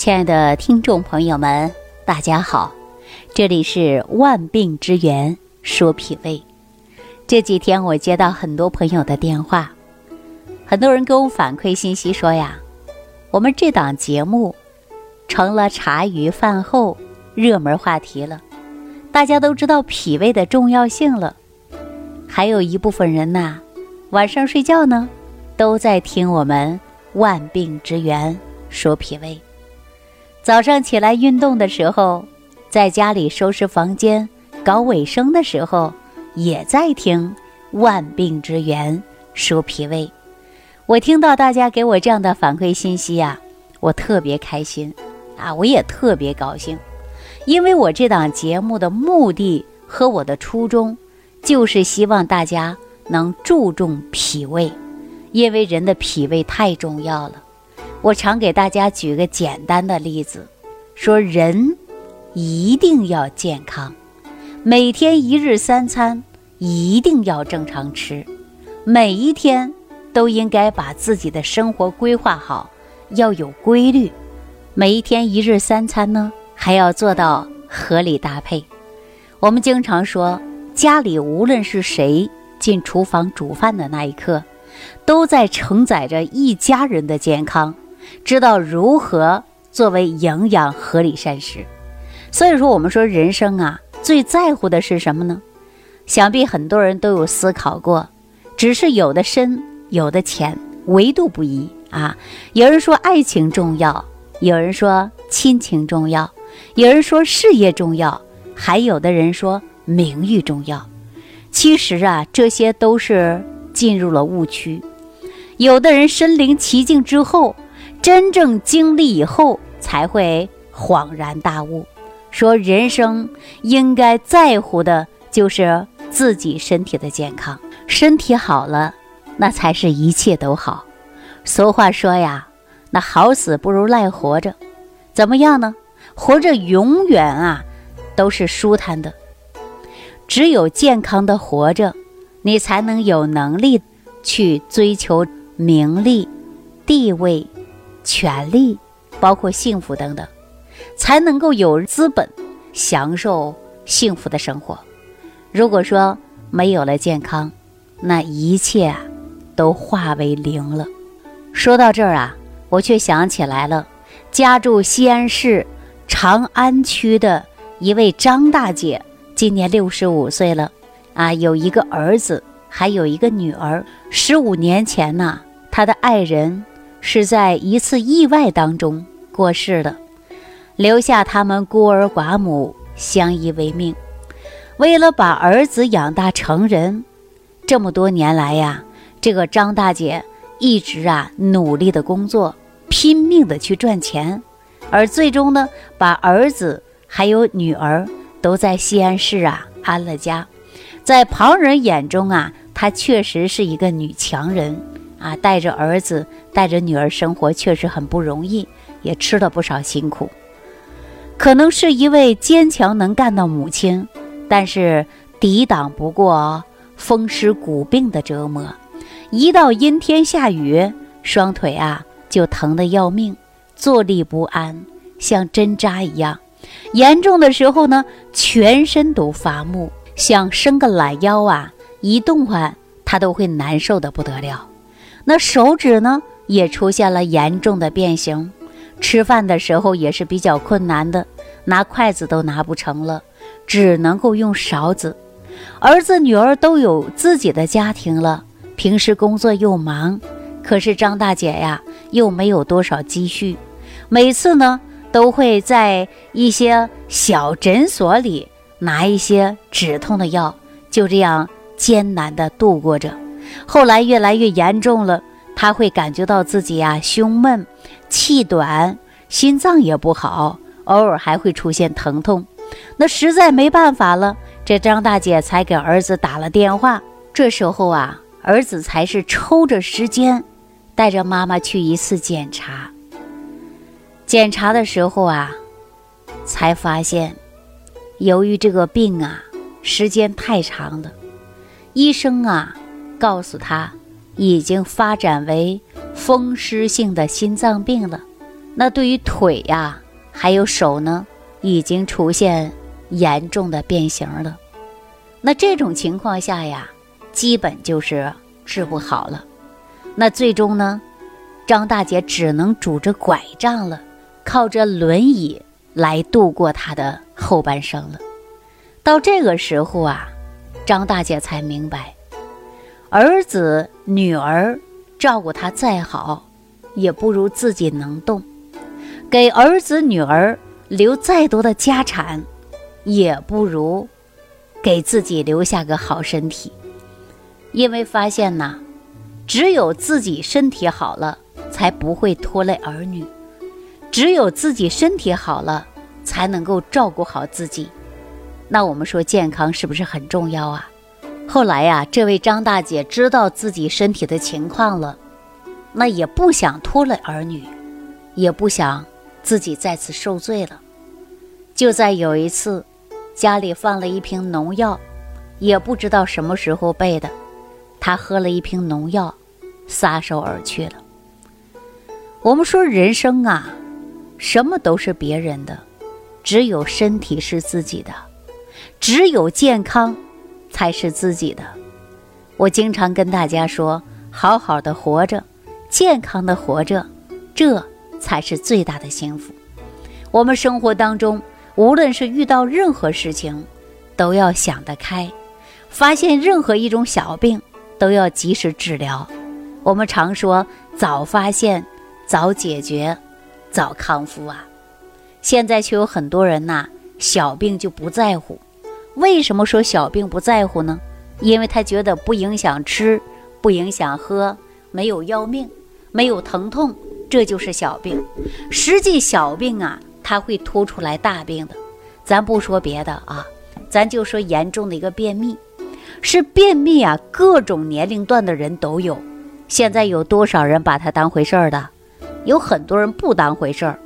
亲爱的听众朋友们，大家好，这里是万病之源说脾胃。这几天我接到很多朋友的电话，很多人给我反馈信息说呀，我们这档节目成了茶余饭后热门话题了，大家都知道脾胃的重要性了。还有一部分人呐，晚上睡觉呢，都在听我们万病之源说脾胃。早上起来运动的时候，在家里收拾房间、搞卫生的时候，也在听《万病之源说脾胃》。我听到大家给我这样的反馈信息呀，我特别开心啊！我也特别高兴，因为我这档节目的目的和我的初衷，就是希望大家能注重脾胃，因为人的脾胃太重要了。我常给大家举个简单的例子，说人一定要健康，每天一日三餐一定要正常吃，每一天都应该把自己的生活规划好，要有规律。每一天一日三餐呢，还要做到合理搭配。我们经常说，家里无论是谁进厨房煮饭的那一刻，都在承载着一家人的健康。知道如何作为营养合理膳食，所以说我们说人生啊，最在乎的是什么呢？想必很多人都有思考过，只是有的深，有的浅，维度不一啊。有人说爱情重要，有人说亲情重要，有人说事业重要，还有的人说名誉重要。其实啊，这些都是进入了误区。有的人身临其境之后。真正经历以后，才会恍然大悟，说人生应该在乎的就是自己身体的健康，身体好了，那才是一切都好。俗话说呀，那好死不如赖活着，怎么样呢？活着永远啊都是舒坦的。只有健康的活着，你才能有能力去追求名利、地位。权利，包括幸福等等，才能够有资本享受幸福的生活。如果说没有了健康，那一切啊都化为零了。说到这儿啊，我却想起来了，家住西安市长安区的一位张大姐，今年六十五岁了，啊，有一个儿子，还有一个女儿。十五年前呢，她的爱人。是在一次意外当中过世的，留下他们孤儿寡母相依为命。为了把儿子养大成人，这么多年来呀，这个张大姐一直啊努力的工作，拼命的去赚钱，而最终呢，把儿子还有女儿都在西安市啊安了家。在旁人眼中啊，她确实是一个女强人。啊，带着儿子，带着女儿生活确实很不容易，也吃了不少辛苦。可能是一位坚强能干的母亲，但是抵挡不过风湿骨病的折磨。一到阴天下雨，双腿啊就疼得要命，坐立不安，像针扎一样。严重的时候呢，全身都发木，想伸个懒腰啊，一动换他都会难受的不得了。那手指呢，也出现了严重的变形，吃饭的时候也是比较困难的，拿筷子都拿不成了，只能够用勺子。儿子女儿都有自己的家庭了，平时工作又忙，可是张大姐呀，又没有多少积蓄，每次呢，都会在一些小诊所里拿一些止痛的药，就这样艰难地度过着。后来越来越严重了，他会感觉到自己啊胸闷、气短、心脏也不好，偶尔还会出现疼痛。那实在没办法了，这张大姐才给儿子打了电话。这时候啊，儿子才是抽着时间，带着妈妈去一次检查。检查的时候啊，才发现，由于这个病啊时间太长了，医生啊。告诉他，已经发展为风湿性的心脏病了。那对于腿呀，还有手呢，已经出现严重的变形了。那这种情况下呀，基本就是治不好了。那最终呢，张大姐只能拄着拐杖了，靠着轮椅来度过她的后半生了。到这个时候啊，张大姐才明白，儿子女儿照顾他再好，也不如自己能动。给儿子女儿留再多的家产，也不如给自己留下个好身体。因为发现呐，只有自己身体好了，才不会拖累儿女；只有自己身体好了，才能够照顾好自己。那我们说健康是不是很重要啊？后来呀，这位张大姐知道自己身体的情况了，那也不想拖累儿女，也不想。自己再次受罪了。就在有一次，家里放了一瓶农药，也不知道什么时候备的，她喝了一瓶农药，撒手而去了。我们说人生啊，什么都是别人的，只有身体是自己的，只有健康才是自己的。我经常跟大家说，好好的活着，健康的活着，这。才是最大的幸福。我们生活当中，无论是遇到任何事情，都要想得开，发现任何一种小病，都要及时治疗。我们常说早发现、早解决、早康复啊。现在却有很多人呐，小病就不在乎。为什么说小病不在乎呢？因为他觉得不影响吃，不影响喝，没有要命，没有疼痛。这就是小病，实际小病啊，它会突出来大病的。咱不说别的啊，咱就说严重的一个便秘，是便秘啊，各种年龄段的人都有。现在有多少人把它当回事儿的？有很多人不当回事儿，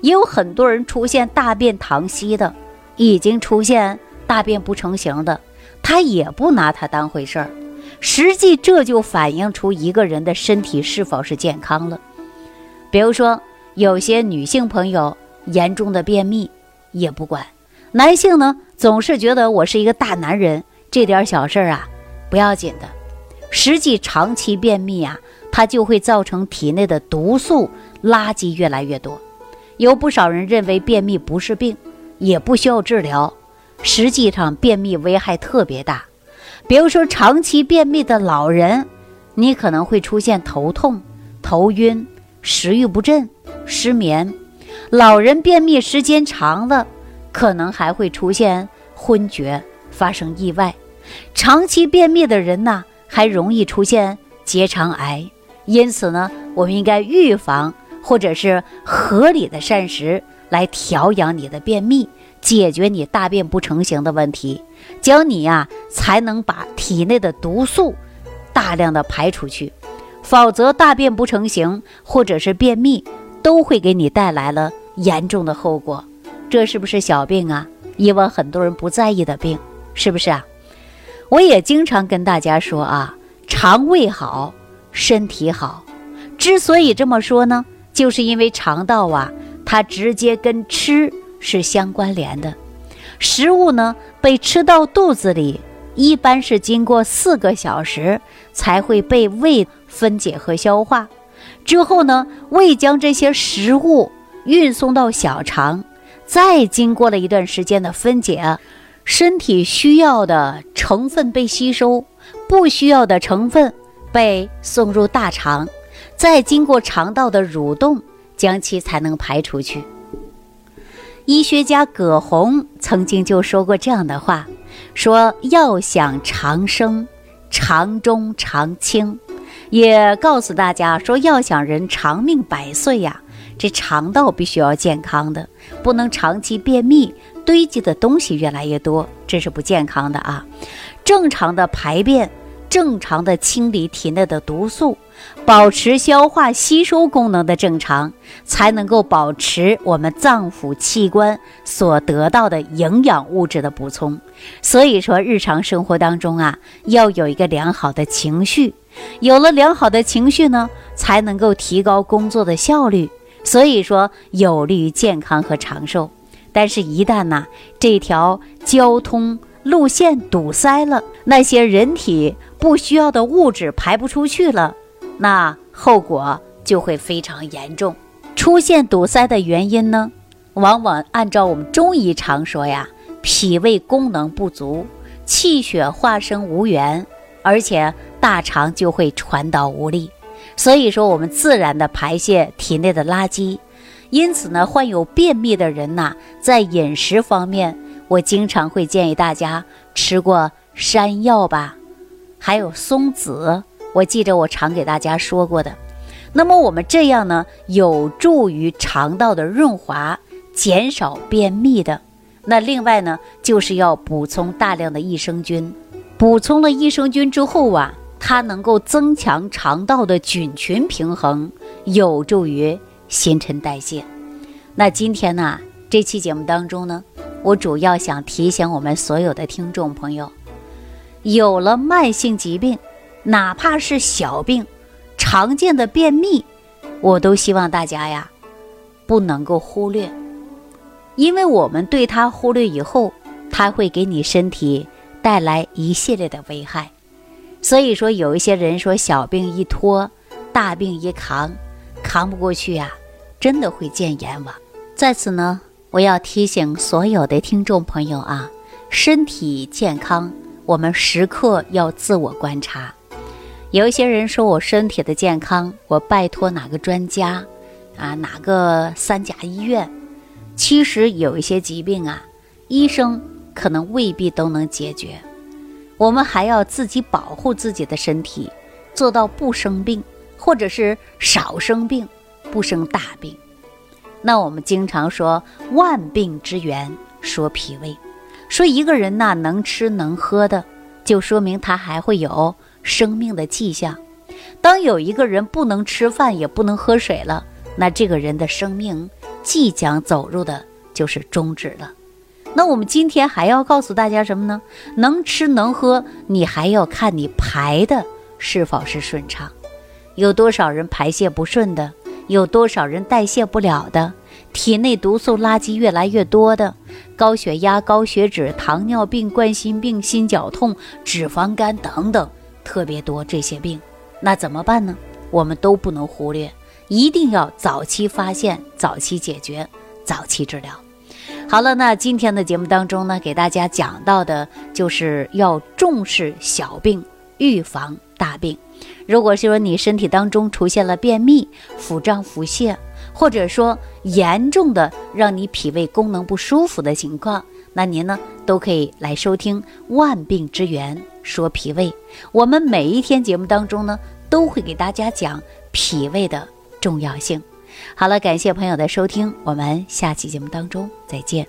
也有很多人出现大便溏稀的，已经出现大便不成形的，他也不拿它当回事儿。实际这就反映出一个人的身体是否是健康了。比如说，有些女性朋友严重的便秘也不管，男性呢总是觉得我是一个大男人，这点小事儿啊不要紧的。实际长期便秘啊，它就会造成体内的毒素垃圾越来越多。有不少人认为便秘不是病，也不需要治疗，实际上便秘危害特别大。比如说，长期便秘的老人，你可能会出现头痛、头晕。食欲不振、失眠，老人便秘时间长了，可能还会出现昏厥、发生意外。长期便秘的人呢，还容易出现结肠癌。因此呢，我们应该预防或者是合理的膳食来调养你的便秘，解决你大便不成形的问题，教你呀才能把体内的毒素大量的排出去。否则，大便不成形，或者是便秘，都会给你带来了严重的后果。这是不是小病啊？以往很多人不在意的病，是不是啊？我也经常跟大家说啊，肠胃好，身体好。之所以这么说呢，就是因为肠道啊，它直接跟吃是相关联的。食物呢，被吃到肚子里，一般是经过四个小时才会被胃。分解和消化之后呢，胃将这些食物运送到小肠，再经过了一段时间的分解，身体需要的成分被吸收，不需要的成分被送入大肠，再经过肠道的蠕动，将其才能排出去。医学家葛洪曾经就说过这样的话：说要想长生，肠中常清。也告诉大家说，要想人长命百岁呀，这肠道必须要健康的，不能长期便秘，堆积的东西越来越多，这是不健康的啊。正常的排便，正常的清理体内的毒素，保持消化吸收功能的正常，才能够保持我们脏腑器官所得到的营养物质的补充。所以说，日常生活当中啊，要有一个良好的情绪。有了良好的情绪呢，才能够提高工作的效率，所以说有利于健康和长寿。但是，一旦呢这条交通路线堵塞了，那些人体不需要的物质排不出去了，那后果就会非常严重。出现堵塞的原因呢，往往按照我们中医常说呀，脾胃功能不足，气血化生无源，而且大肠就会传导无力。所以说，我们自然的排泄体内的垃圾。因此呢，患有便秘的人呐，在饮食方面，我经常会建议大家吃过山药吧，还有松子。我记着我常给大家说过的。那么我们这样呢，有助于肠道的润滑，减少便秘的。那另外呢，就是要补充大量的益生菌。补充了益生菌之后啊，它能够增强肠道的菌群平衡，有助于。新陈代谢。那今天呢？这期节目当中呢，我主要想提醒我们所有的听众朋友，有了慢性疾病，哪怕是小病，常见的便秘，我都希望大家呀，不能够忽略，因为我们对它忽略以后，它会给你身体带来一系列的危害。所以说，有一些人说小病一拖，大病一扛，扛不过去呀。真的会见阎王。在此呢，我要提醒所有的听众朋友啊，身体健康，我们时刻要自我观察。有一些人说我身体的健康，我拜托哪个专家啊，哪个三甲医院？其实有一些疾病啊，医生可能未必都能解决。我们还要自己保护自己的身体，做到不生病，或者是少生病。不生大病，那我们经常说万病之源，说脾胃，说一个人呐能吃能喝的，就说明他还会有生命的迹象。当有一个人不能吃饭也不能喝水了，那这个人的生命即将走入的就是终止了。那我们今天还要告诉大家什么呢？能吃能喝，你还要看你排的是否是顺畅，有多少人排泄不顺的。有多少人代谢不了的，体内毒素垃圾越来越多的，高血压、高血脂、糖尿病、冠心病、心绞痛、脂肪肝等等，特别多这些病，那怎么办呢？我们都不能忽略，一定要早期发现、早期解决、早期治疗。好了，那今天的节目当中呢，给大家讲到的就是要重视小病，预防大病。如果是说你身体当中出现了便秘、腹胀、腹泻，或者说严重的让你脾胃功能不舒服的情况，那您呢都可以来收听《万病之源说脾胃》。我们每一天节目当中呢，都会给大家讲脾胃的重要性。好了，感谢朋友的收听，我们下期节目当中再见。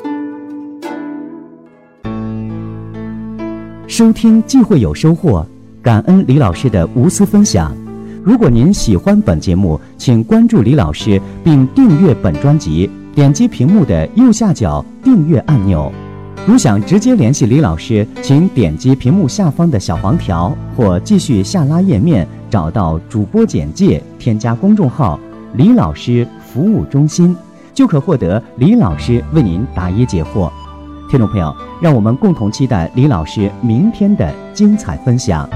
收听既会有收获。感恩李老师的无私分享。如果您喜欢本节目，请关注李老师并订阅本专辑，点击屏幕的右下角订阅按钮。如想直接联系李老师，请点击屏幕下方的小黄条，或继续下拉页面找到主播简介，添加公众号“李老师服务中心”，就可获得李老师为您答疑解惑。听众朋友，让我们共同期待李老师明天的精彩分享。